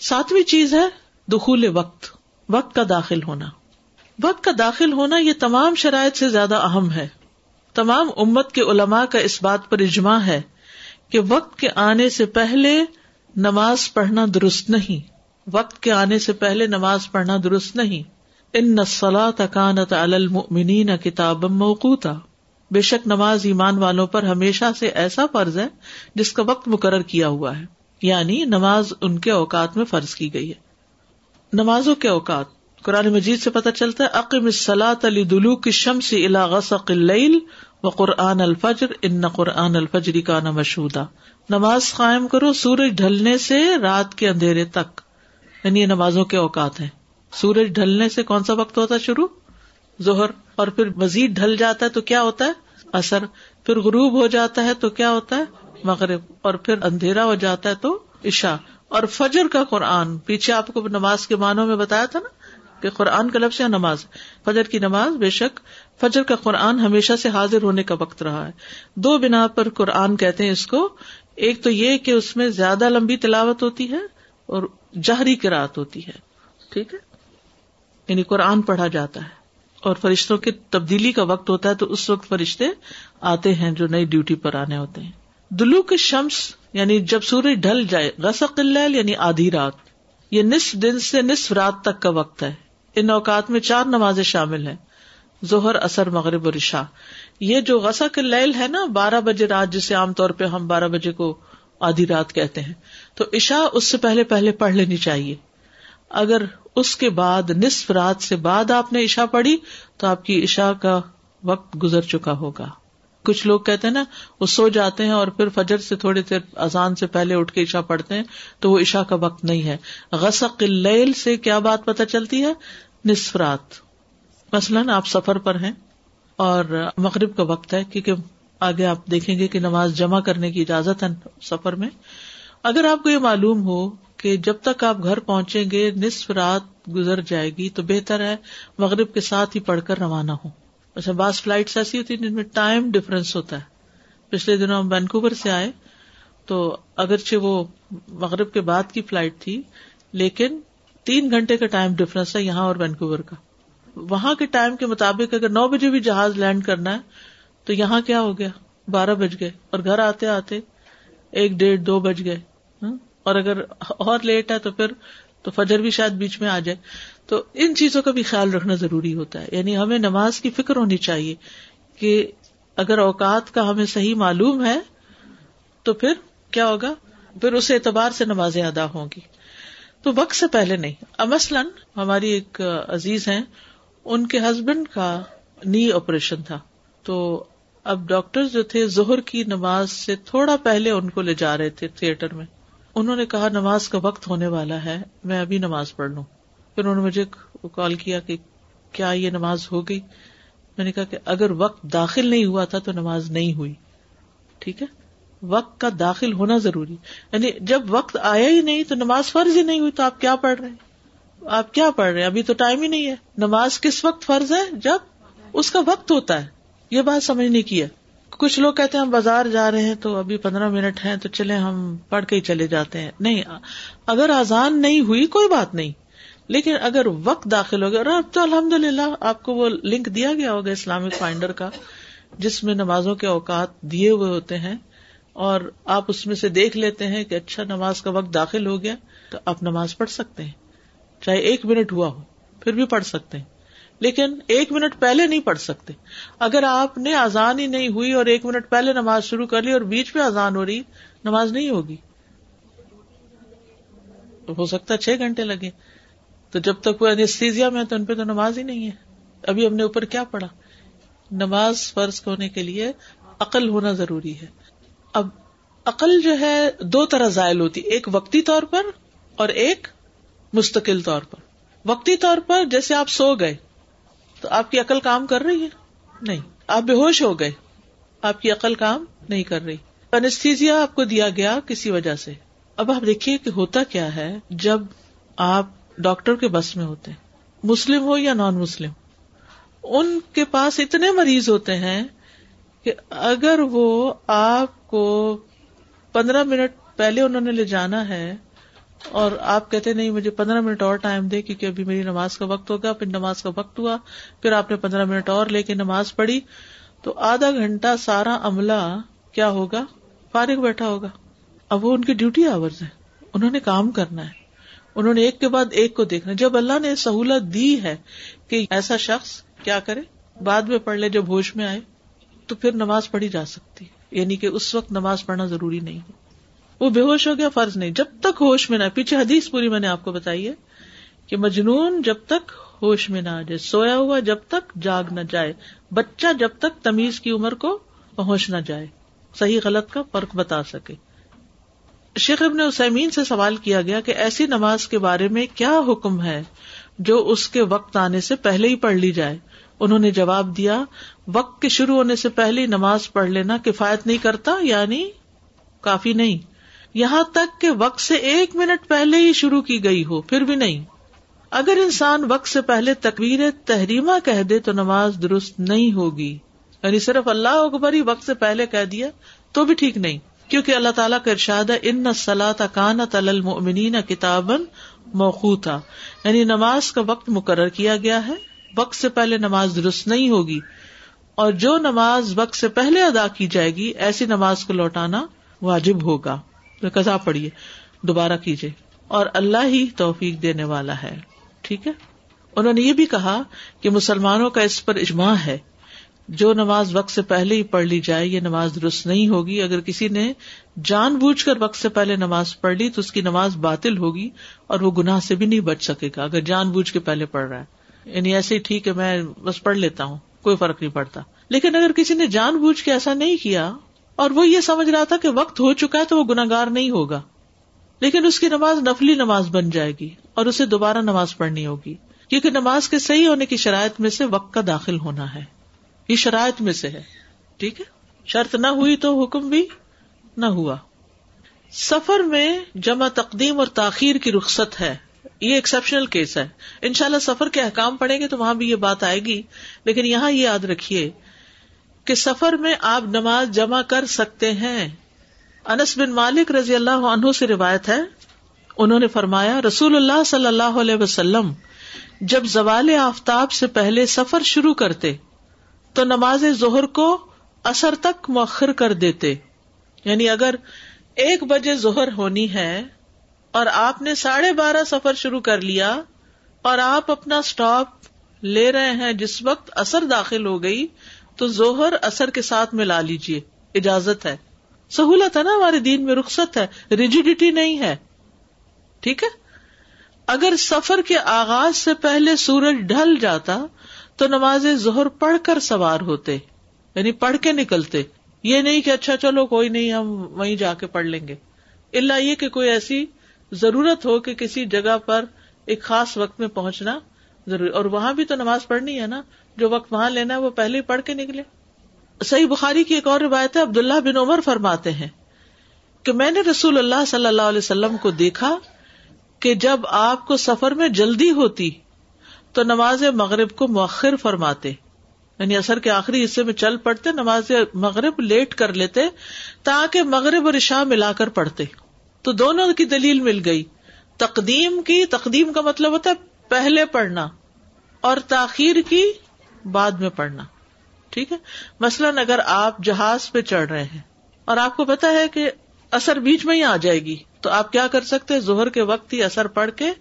ساتویں چیز ہے دخول وقت وقت کا داخل ہونا۔ وقت کا داخل ہونا یہ تمام شرائط سے زیادہ اہم ہے۔ تمام امت کے علماء کا اس بات پر اجماع ہے کہ وقت کے آنے سے پہلے نماز پڑھنا درست نہیں۔ وقت کے آنے سے پہلے نماز پڑھنا درست نہیں۔ ان نسلا تکانت المؤمنین کتاب موقوتا۔ بے شک نماز ایمان والوں پر ہمیشہ سے ایسا فرض ہے جس کا وقت مقرر کیا ہوا ہے۔ یعنی نماز ان کے اوقات میں فرض کی گئی ہے۔ نمازوں کے اوقات، قرآن مجید سے پتہ چلتا ہے عقیم سلاۃ علی دلو کی شمس الا غسق اللیل و قرآن الفجر ان قرآن الفجری کا نہ مشہور نماز قائم کرو سورج ڈھلنے سے رات کے اندھیرے تک۔ یعنی یہ نمازوں کے اوقات ہیں۔ سورج ڈھلنے سے کون سا وقت ہوتا ہے شروع؟ ظہر۔ اور پھر مزید ڈھل جاتا ہے تو کیا ہوتا ہے؟ اثر۔ پھر غروب ہو جاتا ہے تو کیا ہوتا ہے؟ مغرب، اور پھر اندھیرا ہو جاتا ہے تو عشا اور فجر کا قرآن، پیچھے آپ کو نماز کے معنوں میں بتایا تھا نا کہ قرآن کا لفظ یا نماز۔ فجر کی نماز، بے شک، فجر کا قرآن ہمیشہ سے حاضر ہونے کا وقت رہا ہے۔ دو بنا پر قرآن کہتے ہیں اس کو۔ ایک تو یہ کہ اس میں زیادہ لمبی تلاوت ہوتی ہے اور جہری کی رات ہوتی ہے۔ ٹھیک ہے؟ یعنی قرآن پڑھا جاتا ہے۔ اور فرشتوں کی تبدیلی کا وقت ہوتا ہے تو اس وقت فرشتے آتے ہیں جو نئی ڈیوٹی پر آنے ہوتے ہیں۔ دلو کے شمس یعنی جب سورج ڈھل جائے، غسق اللیل یعنی آدھی رات۔ یہ نصف دن سے نصف رات تک کا وقت ہے۔ ان اوقات میں چار نمازیں شامل ہیں۔ ظہر اثر مغرب اور عشاء۔ یہ جو غسق اللیل ہے نا، بارہ بجے رات، جسے عام طور پہ ہم بارہ بجے کو آدھی رات کہتے ہیں۔ تو عشاء اس سے پہلے پہلے پڑھ لینی چاہیے۔ اگر اس کے بعد، نصف رات سے بعد آپ نے عشا پڑھی، تو آپ کی عشا کا وقت گزر چکا ہوگا۔ کچھ لوگ کہتے ہیں نا، وہ سو جاتے ہیں اور پھر فجر سے تھوڑی دیر اذان سے پہلے اٹھ کے عشا پڑھتے ہیں، تو وہ عشا کا وقت نہیں ہے۔ غسق اللیل سے کیا بات پتہ چلتی ہے؟ نصف رات۔ مثلاً آپ سفر پر ہیں اور مغرب کا وقت ہے، کیونکہ آگے آپ دیکھیں گے کہ نماز جمع کرنے کی اجازت ہے سفر میں۔ اگر آپ کو یہ معلوم ہو کہ جب تک آپ گھر پہنچیں گے، نصف رات گزر جائے گی، تو بہتر ہے مغرب کے ساتھ ہی پڑھ کر روانہ ہو اچھا بعض فلائٹ ایسی ہوتی جن میں ٹائم ڈفرینس ہوتا ہے۔ پچھلے دنوں ہم وینکوور سے آئے، تو اگرچہ وہ مغرب کے بعد کی فلائٹ تھی، لیکن تین گھنٹے کا ٹائم ڈفرینس ہے یہاں اور وینکوور کا۔ وہاں کے ٹائم کے مطابق اگر نو بجے بھی جہاز لینڈ کرنا ہے، تو یہاں کیا ہو گیا؟ بارہ بج گئے۔ اور گھر آتے آتے ایک ڈیڑھ دو بج گئے۔ ہاں؟ اور اگر اور لیٹ ہے تو پھر تو فجر بھی شاید بیچ میں آ جائے۔ تو ان چیزوں کا بھی خیال رکھنا ضروری ہوتا ہے۔ یعنی ہمیں نماز کی فکر ہونی چاہیے کہ اگر اوقات کا ہمیں صحیح معلوم ہے تو پھر کیا ہوگا؟ پھر اس اعتبار سے نمازیں ادا ہوں گی۔ تو وقت سے پہلے نہیں۔ مثلاً ہماری ایک عزیز ہیں، ان کے ہسبینڈ کا نی آپریشن تھا۔ تو اب ڈاکٹر جو تھے زہر کی نماز سے تھوڑا پہلے ان کو لے جا رہے تھے تھیٹر میں۔ انہوں نے کہا، نماز کا وقت ہونے والا ہے، میں ابھی نماز پڑھ لوں۔ پھر انہوں نے مجھے کال کیا کہ کیا یہ نماز ہو گئی؟ میں نے کہا کہ اگر وقت داخل نہیں ہوا تھا تو نماز نہیں ہوئی۔ ٹھیک ہے؟ وقت کا داخل ہونا ضروری۔ یعنی جب وقت آیا ہی نہیں تو نماز فرض ہی نہیں ہوئی تو آپ کیا پڑھ رہے ہیں؟ آپ کیا پڑھ رہے ہیں؟ ابھی تو ٹائم ہی نہیں ہے۔ نماز کس وقت فرض ہے؟ جب اس کا وقت ہوتا ہے۔ یہ بات سمجھنے کی ہے۔ کچھ لوگ کہتے ہیں ہم بازار جا رہے ہیں تو ابھی پندرہ منٹ ہیں تو چلے ہم پڑھ کے ہی چلے جاتے ہیں۔ نہیں، اگر آزان نہیں ہوئی کوئی بات نہیں۔ لیکن اگر وقت داخل ہو گیا، اور اب تو الحمد للہ آپ کو وہ لنک دیا گیا ہوگا اسلامک فائنڈر کا، جس میں نمازوں کے اوقات دیے ہوئے ہوتے ہیں، اور آپ اس میں سے دیکھ لیتے ہیں کہ اچھا نماز کا وقت داخل ہو گیا، تو آپ نماز پڑھ سکتے ہیں۔ چاہے ایک منٹ ہوا ہو، پھر بھی پڑھ سکتے ہیں۔ لیکن ایک منٹ پہلے نہیں پڑھ سکتے۔ اگر آپ نے آزان ہی نہیں ہوئی اور ایک منٹ پہلے نماز شروع کر لی اور بیچ میں آزان ہو رہی، نماز نہیں ہوگی۔ ہو سکتا ہے چھ گھنٹے لگے۔ تو جب تک وہ انستیزیا میں تو ان پہ تو نماز ہی نہیں ہے۔ ابھی ہم نے اوپر کیا پڑھا؟ نماز فرض ہونے کے لیے عقل ہونا ضروری ہے۔ اب عقل جو ہے دو طرح ذائل ہوتی، ایک وقتی طور پر اور ایک مستقل طور پر۔ وقتی طور پر جیسے آپ سو گئے، تو آپ کی عقل کام کر رہی ہے؟ نہیں۔ آپ بے ہوش ہو گئے، آپ کی عقل کام نہیں کر رہی۔ انستھیزیا آپ کو دیا گیا کسی وجہ سے۔ اب آپ دیکھیے کہ ہوتا کیا ہے، جب آپ ڈاکٹر کے بس میں ہوتے ہیں۔ مسلم ہو یا نان مسلم، ان کے پاس اتنے مریض ہوتے ہیں کہ اگر وہ آپ کو پندرہ منٹ پہلے انہوں نے لے جانا ہے اور آپ کہتے نہیں، مجھے پندرہ منٹ اور ٹائم دے کیونکہ ابھی میری نماز کا وقت ہوگا، پھر نماز کا وقت ہوا، پھر آپ نے پندرہ منٹ اور لے کے نماز پڑھی، تو آدھا گھنٹہ سارا عملہ کیا ہوگا؟ فارغ بیٹھا ہوگا۔ اب وہ ان کی ڈیوٹی آورز ہے انہوں نے کام کرنا ہے۔ انہوں نے ایک کے بعد ایک کو دیکھنا۔ جب اللہ نے سہولت دی ہے کہ ایسا شخص کیا کرے، بعد میں پڑھ لے، جب ہوش میں آئے، تو پھر نماز پڑھی جا سکتی۔ یعنی کہ اس وقت نماز پڑھنا ضروری نہیں ہے۔ وہ بے ہوش ہو گیا، فرض نہیں۔ جب تک ہوش میں نہ پیچھے حدیث پوری میں نے آپ کو بتائی ہے کہ مجنون جب تک ہوش میں نہ آ جائے، سویا ہوا جب تک جاگ نہ جائے، بچہ جب تک تمیز کی عمر کو پہنچ نہ جائے، صحیح غلط کا فرق بتا سکے۔ شیخ ابن اسمین سے سوال کیا گیا کہ ایسی نماز کے بارے میں کیا حکم ہے جو اس کے وقت آنے سے پہلے ہی پڑھ لی جائے؟ انہوں نے جواب دیا، وقت کے شروع ہونے سے پہلے نماز پڑھ لینا کفایت نہیں کرتا یعنی کافی نہیں۔ یہاں تک کہ وقت سے ایک منٹ پہلے ہی شروع کی گئی ہو، پھر بھی نہیں۔ اگر انسان وقت سے پہلے تقویر تحریمہ کہہ دے تو نماز درست نہیں ہوگی۔ یعنی صرف اللہ اکبر ہی وقت سے پہلے کہہ دیا تو بھی ٹھیک نہیں۔ کیونکہ اللہ تعالیٰ کا ارشاد ہے، ان سلاح کان تل کتابن موخو تھا یعنی نماز کا وقت مقرر کیا گیا ہے، وقت سے پہلے نماز درست نہیں ہوگی، اور جو نماز وقت سے پہلے ادا کی جائے گی، ایسی نماز کو لوٹانا واجب ہوگا۔ قزا پڑھیے، دوبارہ کیجیے۔ اور اللہ ہی توفیق دینے والا ہے، ٹھیک ہے؟ انہوں نے یہ بھی کہا کہ مسلمانوں کا اس پر اجماع ہے۔ جو نماز وقت سے پہلے ہی پڑھ لی جائے، یہ نماز درست نہیں ہوگی۔ اگر کسی نے جان بوجھ کر وقت سے پہلے نماز پڑھ لی تو اس کی نماز باطل ہوگی اور وہ گناہ سے بھی نہیں بچ سکے گا۔ اگر جان بوجھ کے پہلے پڑھ رہا ہے۔ یعنی ایسے ہی ٹھیک ہے، میں بس پڑھ لیتا ہوں، کوئی فرق نہیں پڑتا۔ لیکن اگر کسی نے جان بوجھ کے ایسا نہیں کیا اور وہ یہ سمجھ رہا تھا کہ وقت ہو چکا ہے تو وہ گناگار نہیں ہوگا۔ لیکن اس کی نماز نفلی نماز بن جائے گی اور اسے دوبارہ نماز پڑھنی ہوگی۔ کیونکہ نماز کے صحیح ہونے کی شرائط میں سے وقت کا داخل ہونا ہے۔ یہ شرائط میں سے ہے، ٹھیک ہے؟ شرط نہ ہوئی تو حکم بھی نہ ہوا۔ سفر میں جمع تقدیم اور تاخیر کی رخصت ہے، یہ ایکسپشنل کیس ہے۔ ان شاء اللہ سفر کے احکام پڑیں گے تو وہاں بھی یہ بات آئے گی، لیکن یہاں یہ یاد رکھیے کہ سفر میں آپ نماز جمع کر سکتے ہیں۔ انس بن مالک رضی اللہ عنہ سے روایت ہے، انہوں نے فرمایا، رسول اللہ صلی اللہ علیہ وسلم جب زوال آفتاب سے پہلے سفر شروع کرتے تو نماز ظہر کو اثر تک مؤخر کر دیتے۔ یعنی اگر ایک بجے ظہر ہونی ہے اور آپ نے ساڑھے بارہ سفر شروع کر لیا اور آپ اپنا اسٹاپ لے رہے ہیں جس وقت اثر داخل ہو گئی، تو زہر اثر کے ساتھ ملا لیجیے اجازت ہے۔ سہولت ہے نا ہمارے دین میں، رخصت ہے، ریجیڈیٹی نہیں ہے۔ ٹھیک ہے؟ اگر سفر کے آغاز سے پہلے سورج ڈھل جاتا تو نماز ظہر پڑھ کر سوار ہوتے یعنی پڑھ کے نکلتے۔ یہ نہیں کہ اچھا چلو کوئی نہیں، ہم وہیں جا کے پڑھ لیں گے۔ اللہ یہ کہ کوئی ایسی ضرورت ہو کہ کسی جگہ پر ایک خاص وقت میں پہنچنا ضروری، اور وہاں بھی تو نماز پڑھنی ہے نا، جو وقت وہاں لینا ہے وہ پہلے ہی پڑھ کے نکلے۔ صحیح بخاری کی ایک اور روایت ہے، عبداللہ بن عمر فرماتے ہیں کہ میں نے رسول اللہ صلی اللہ علیہ وسلم کو دیکھا کہ جب آپ کو سفر میں جلدی ہوتی تو نماز مغرب کو مؤخر فرماتے۔ یعنی اثر کے آخری حصے میں چل پڑتے، نماز مغرب لیٹ کر لیتے تاکہ مغرب اور عشاء ملا کر پڑھتے۔ تو دونوں کی دلیل مل گئی۔ تقدیم کی، تقدیم کا مطلب ہوتا ہے پہلے پڑھنا اور تاخیر کی بعد میں پڑھنا۔ ٹھیک ہے؟ مثلاً اگر آپ جہاز پہ چڑھ رہے ہیں اور آپ کو پتا ہے کہ اثر بیچ میں ہی آ جائے گی، تو آپ کیا کر سکتے؟ زہر کے وقت ہی اثر پڑھ کے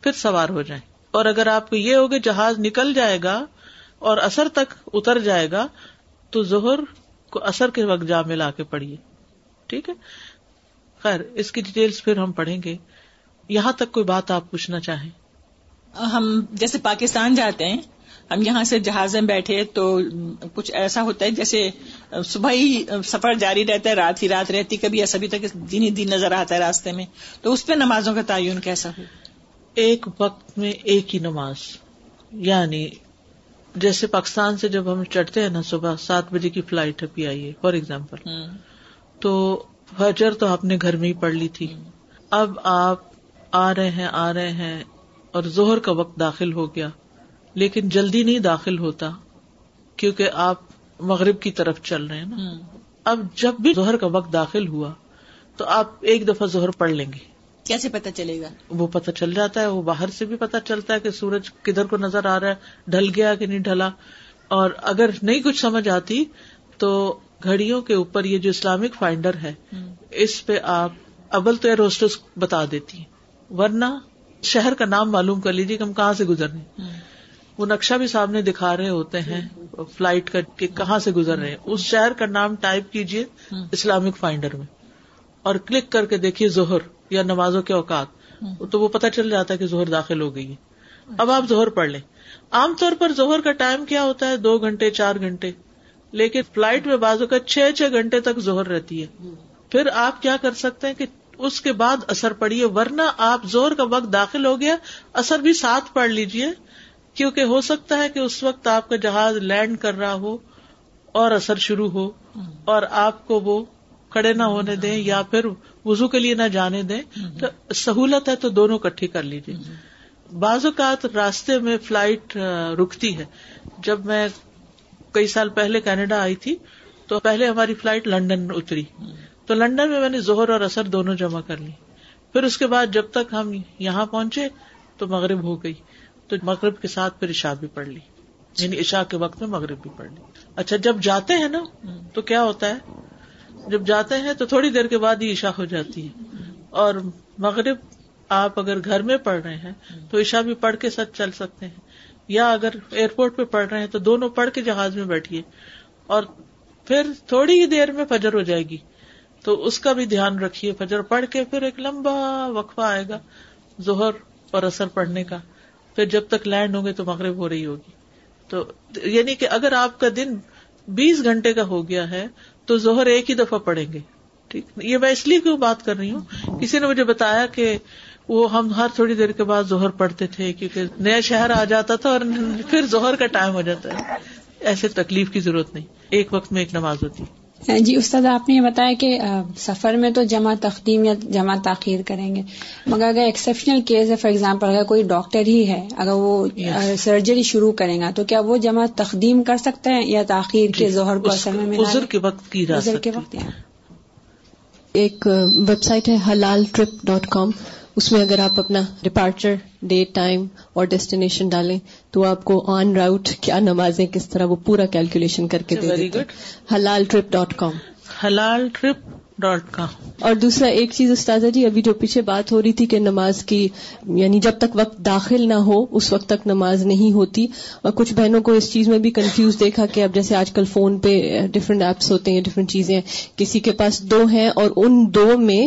پھر سوار ہو جائیں۔ اور اگر آپ کو یہ ہوگا جہاز نکل جائے گا اور اثر تک اتر جائے گا، تو زہر کو اثر کے وقت جا ملا کے پڑھیے۔ ٹھیک ہے؟ خیر، اس کی ڈیٹیلس پھر ہم پڑھیں گے۔ یہاں تک کوئی بات آپ پوچھنا چاہیں؟ ہم جیسے پاکستان جاتے ہیں، ہم یہاں سے جہاز میں بیٹھے تو کچھ ایسا ہوتا ہے جیسے صبح ہی سفر جاری رہتا ہے، رات ہی رات رہتی، کبھی ایسا بھی تک دن ہی دن نظر آتا ہے راستے میں۔ تو اس پہ نمازوں کا تعین کیسا ہو؟ ایک وقت میں ایک ہی نماز۔ یعنی جیسے پاکستان سے جب ہم چڑھتے ہیں نا صبح سات بجے کی فلائٹ ہے پی آئی اے فار ایگزامپل۔ تو فجر تو آپ نے گھر میں ہی پڑھ لی تھی۔ اب آپ آ رہے ہیں آ رہے ہیں اور زہر کا وقت داخل ہو گیا۔ لیکن جلدی نہیں داخل ہوتا کیونکہ آپ مغرب کی طرف چل رہے ہیں نا۔ اب جب بھی زہر کا وقت داخل ہوا تو آپ ایک دفعہ زہر پڑھ لیں گے۔ کیسے پتا چلے گا؟ وہ پتا چل جاتا ہے وہ باہر سے بھی پتا چلتا ہے کہ سورج کدھر کو نظر آ رہا ہے ڈھل گیا کہ نہیں ڈھلا۔ اور اگر نہیں کچھ سمجھ آتی تو گھڑیوں کے اوپر یہ جو اسلامک فائنڈر ہے اس پہ آپ ابل تو ایئر ہوسٹس بتا دیتی ہیں۔ ورنہ شہر کا نام معلوم کر لیجیے کہ ہم کہاں سے گزرنے وہ نقشہ بھی سامنے دکھا رہے ہوتے ہیں فلائٹ کا کہ کہاں سے گزر رہے ہیں۔ اس شہر کا نام ٹائپ کیجیے اسلامک فائنڈر میں۔ اور کلک کر کے دیکھیے زہر یا نمازوں کے اوقات تو وہ پتہ چل جاتا ہے کہ زہر داخل ہو گئی ہے۔ اب آپ زہر پڑھ لیں۔ عام طور پر زہر کا ٹائم کیا ہوتا ہے؟ دو گھنٹے چار گھنٹے۔ لیکن فلائٹ میں بازو کا چھ چھ گھنٹے تک زہر رہتی ہے۔ پھر آپ کیا کر سکتے ہیں کہ اس کے بعد اثر پڑیے ورنہ آپ زور کا وقت داخل ہو گیا اثر بھی ساتھ پڑھ لیجیے کیونکہ ہو سکتا ہے کہ اس وقت آپ کا جہاز لینڈ کر رہا ہو اور اثر شروع ہو اور آپ کو وہ کھڑے نہ ہونے دیں یا پھر وزو کے لیے نہ جانے دیں، تو سہولت ہے تو دونوں کٹھی کر لیجیے بعض اوقات راستے میں فلائٹ رکتی ہے۔ جب میں کئی سال پہلے کینیڈا آئی تھی، تو پہلے ہماری فلائٹ لنڈن اتری۔ تو لنڈن میں میں نے زہر اور اثر دونوں جمع کر لی۔ پھر اس کے بعد جب تک ہم یہاں پہنچے، تو مغرب ہو گئی۔ تو مغرب کے ساتھ پھر عشاء بھی پڑھ لی۔ یعنی عشاء کے وقت میں مغرب بھی پڑھ لی۔ اچھا جب جاتے ہیں نا، تو کیا ہوتا ہے؟ جب جاتے ہیں تو تھوڑی دیر کے بعد ہی عشاء ہو جاتی ہے۔ اور مغرب آپ اگر گھر میں پڑھ رہے ہیں تو عشاء بھی پڑھ کے ساتھ چل سکتے ہیں۔ یا اگر ایئرپورٹ پہ پڑھ رہے ہیں تو دونوں پڑھ کے جہاز میں بیٹھیے۔ اور پھر تھوڑی ہی دیر میں فجر ہو جائے گی۔ تو اس کا بھی دھیان رکھیے۔ فجر پڑھ کے پھر ایک لمبا وقفہ آئے گا ظہر اور اثر پڑھنے کا۔ پھر جب تک لینڈ ہوں گے تو مغرب ہو رہی ہوگی۔ تو یعنی کہ اگر آپ کا دن بیس گھنٹے کا ہو گیا ہے تو زہر ایک ہی دفعہ پڑھیں گے۔ ٹھیک؟ یہ میں اس لیے کیوں بات کر رہی ہوں؟ کسی نے مجھے بتایا کہ وہ ہم ہر تھوڑی دیر کے بعد زہر پڑھتے تھے کیونکہ نیا شہر آ جاتا تھا اور پھر زہر کا ٹائم ہو جاتا ہے۔ ایسے تکلیف کی ضرورت نہیں۔ ایک وقت میں ایک نماز ہوتی۔ جی استاد آپ نے یہ بتایا کہ سفر میں تو جمع تقدیم یا جمع تاخیر کریں گے مگر اگر ایکسیپشنل کیس ہے فار ایگزامپل اگر کوئی ڈاکٹر ہی ہے اگر وہ سرجری شروع کریں گا تو کیا وہ جمع تقدیم کر سکتے ہیں یا تاخیر کے ظہر کو میں کے وقت کی کے وقت ایک ویب سائٹ ہے حلال ٹرپ ڈاٹ کام۔ اس میں اگر آپ اپنا ڈپارچر ڈیٹ ٹائم اور ڈیسٹینیشن ڈالیں تو آپ کو آن راؤٹ کیا نمازیں کس طرح وہ پورا کیلکولیشن کر کے دے دیتے حلال ٹرپ ڈاٹ کام حلال ٹرپ ڈاٹ کام اور دوسرا ایک چیز استاذہ جی ابھی جو پیچھے بات ہو رہی تھی کہ نماز کی یعنی جب تک وقت داخل نہ ہو اس وقت تک نماز نہیں ہوتی۔ اور کچھ بہنوں کو اس چیز میں بھی کنفیوز دیکھا کہ اب جیسے آج کل فون پہ ڈفرینٹ ایپس ہوتے ہیں ڈفرینٹ چیزیں کسی کے پاس دو ہیں اور ان دو میں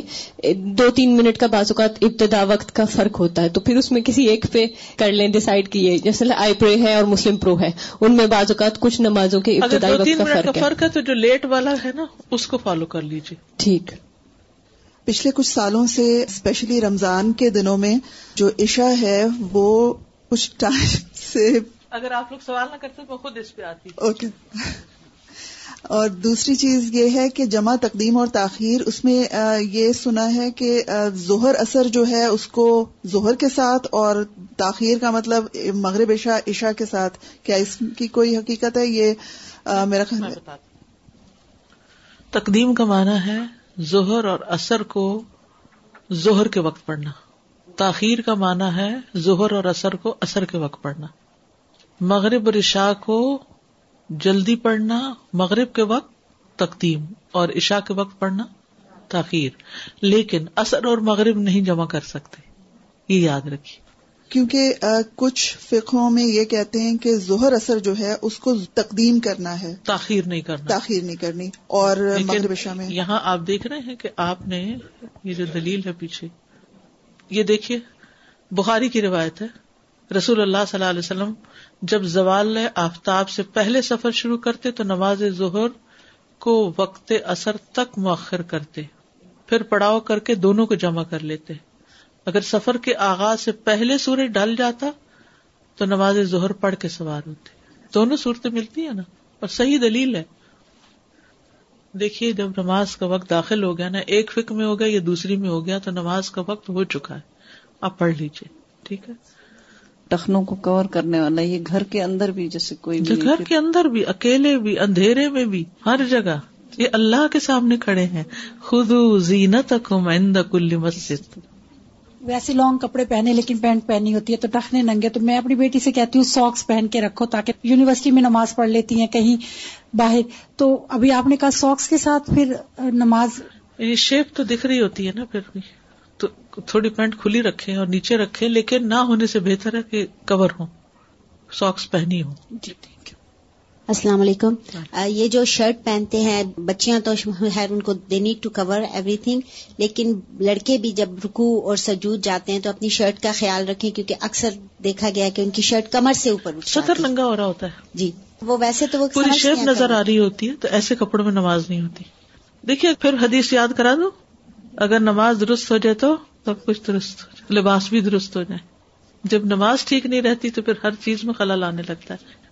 دو تین منٹ کا بعض اوقات ابتدا وقت کا فرق ہوتا ہے۔ تو پھر اس میں کسی ایک پہ کر لیں ڈسائڈ کیے۔ جیسے آئی پرے ہے اور مسلم پرو ہے۔ ان میں بعض اوقات کچھ نمازوں کے ابتدائی وقت کا فرق ہے۔ تو جو لیٹ والا ہے نا اس کو فالو کر لیجیے۔ ٹھیک۔ پچھلے کچھ سالوں سے اسپیشلی رمضان کے دنوں میں جو عشا ہے وہ کچھ ٹائم سے اگر آپ لوگ سوال نہ کرتے تو خود اس پہ آتی۔ اوکے اور دوسری چیز یہ ہے کہ جمع تقدیم اور تاخیر اس میں یہ سنا ہے کہ ظہر اثر جو ہے اس کو ظہر کے ساتھ اور تاخیر کا مطلب مغرب عشاء عشاء کے ساتھ۔ کیا اس کی کوئی حقیقت ہے؟ یہ میرا خیال تقدیم کا معنی ہے ظہر اور اثر کو ظہر کے وقت پڑھنا۔ تاخیر کا معنی ہے ظہر اور اثر کو اثر کے وقت پڑھنا۔ مغرب اور عشاء کو جلدی پڑھنا، مغرب کے وقت تقدیم اور عشاء کے وقت پڑھنا تاخیر۔ لیکن اثر اور مغرب نہیں جمع کر سکتے، یہ یاد رکھیے۔ کیونکہ کچھ فقوں میں یہ کہتے ہیں کہ ظہر اثر جو ہے اس کو تقدیم کرنا ہے۔ تاخیر نہیں کرنا۔ تاخیر نہیں کرنی۔ اور میں۔ یہاں آپ دیکھ رہے ہیں کہ آپ نے یہ جو دلیل ہے پیچھے یہ دیکھیے بخاری کی روایت ہے۔ رسول اللہ صلی اللہ علیہ وسلم جب زوال آفتاب سے پہلے سفر شروع کرتے تو نماز ظہر کو وقت اثر تک مؤخر کرتے۔ پھر پڑاؤ کر کے دونوں کو جمع کر لیتے۔ اگر سفر کے آغاز سے پہلے سورج ڈل جاتا تو نماز ظہر پڑھ کے سوار ہوتے۔ دونوں صورتیں ملتی ہیں نا اور صحیح دلیل ہے۔ دیکھیے جب نماز کا وقت داخل ہو گیا نا ایک فک میں ہو گیا یا دوسری میں ہو گیا تو نماز کا وقت ہو چکا ہے۔ آپ پڑھ لیجیے ٹھیک ہے؟ ٹخنوں کو کور کرنے والا یہ گھر کے اندر بھی جیسے کوئی بھی گھر کے اندر بھی اکیلے بھی اندھیرے میں بھی ہر جگہ یہ اللہ کے سامنے کھڑے ہیں۔ خود زینت کل مسجد۔ ویسے لانگ کپڑے پہنے لیکن پینٹ پہنی ہوتی ہے تو ٹخنے ننگے تو میں اپنی بیٹی سے کہتی ہوں ساکس پہن کے رکھو تاکہ یونیورسٹی میں نماز پڑھ لیتی ہیں کہیں باہر۔ تو ابھی آپ نے کہا ساکس کے ساتھ پھر نماز۔ شیپ تو دکھ رہی ہوتی ہے نا پھر بھی۔ تو تھوڑی پینٹ کھلی رکھے اور نیچے رکھے لیکن نہ ہونے سے بہتر ہے کہ کور ہو ساکس پہنی ہو جی۔ السلام علیکم۔ یہ جو شرٹ پہنتے ہیں بچیاں تو خیر ان کو they need to cover everything لیکن لڑکے بھی جب رکو اور سجود جاتے ہیں تو اپنی شرٹ کا خیال رکھیں کیونکہ اکثر دیکھا گیا کہ ان کی شرٹ کمر سے اوپر سطر ننگا ہو رہا ہوتا ہے۔ جی۔ وہ ویسے تو وہ پوری شیپ نظر آ رہی ہوتی ہے تو ایسے کپڑوں میں نماز نہیں ہوتی۔ دیکھیے پھر حدیث یاد کرا دو اگر نماز درست ہو جائے تو سب کچھ درست ہو جائے لباس بھی درست ہو جائے۔ جب نماز ٹھیک نہیں رہتی تو پھر ہر چیز میں خلل آنے لگتا ہے۔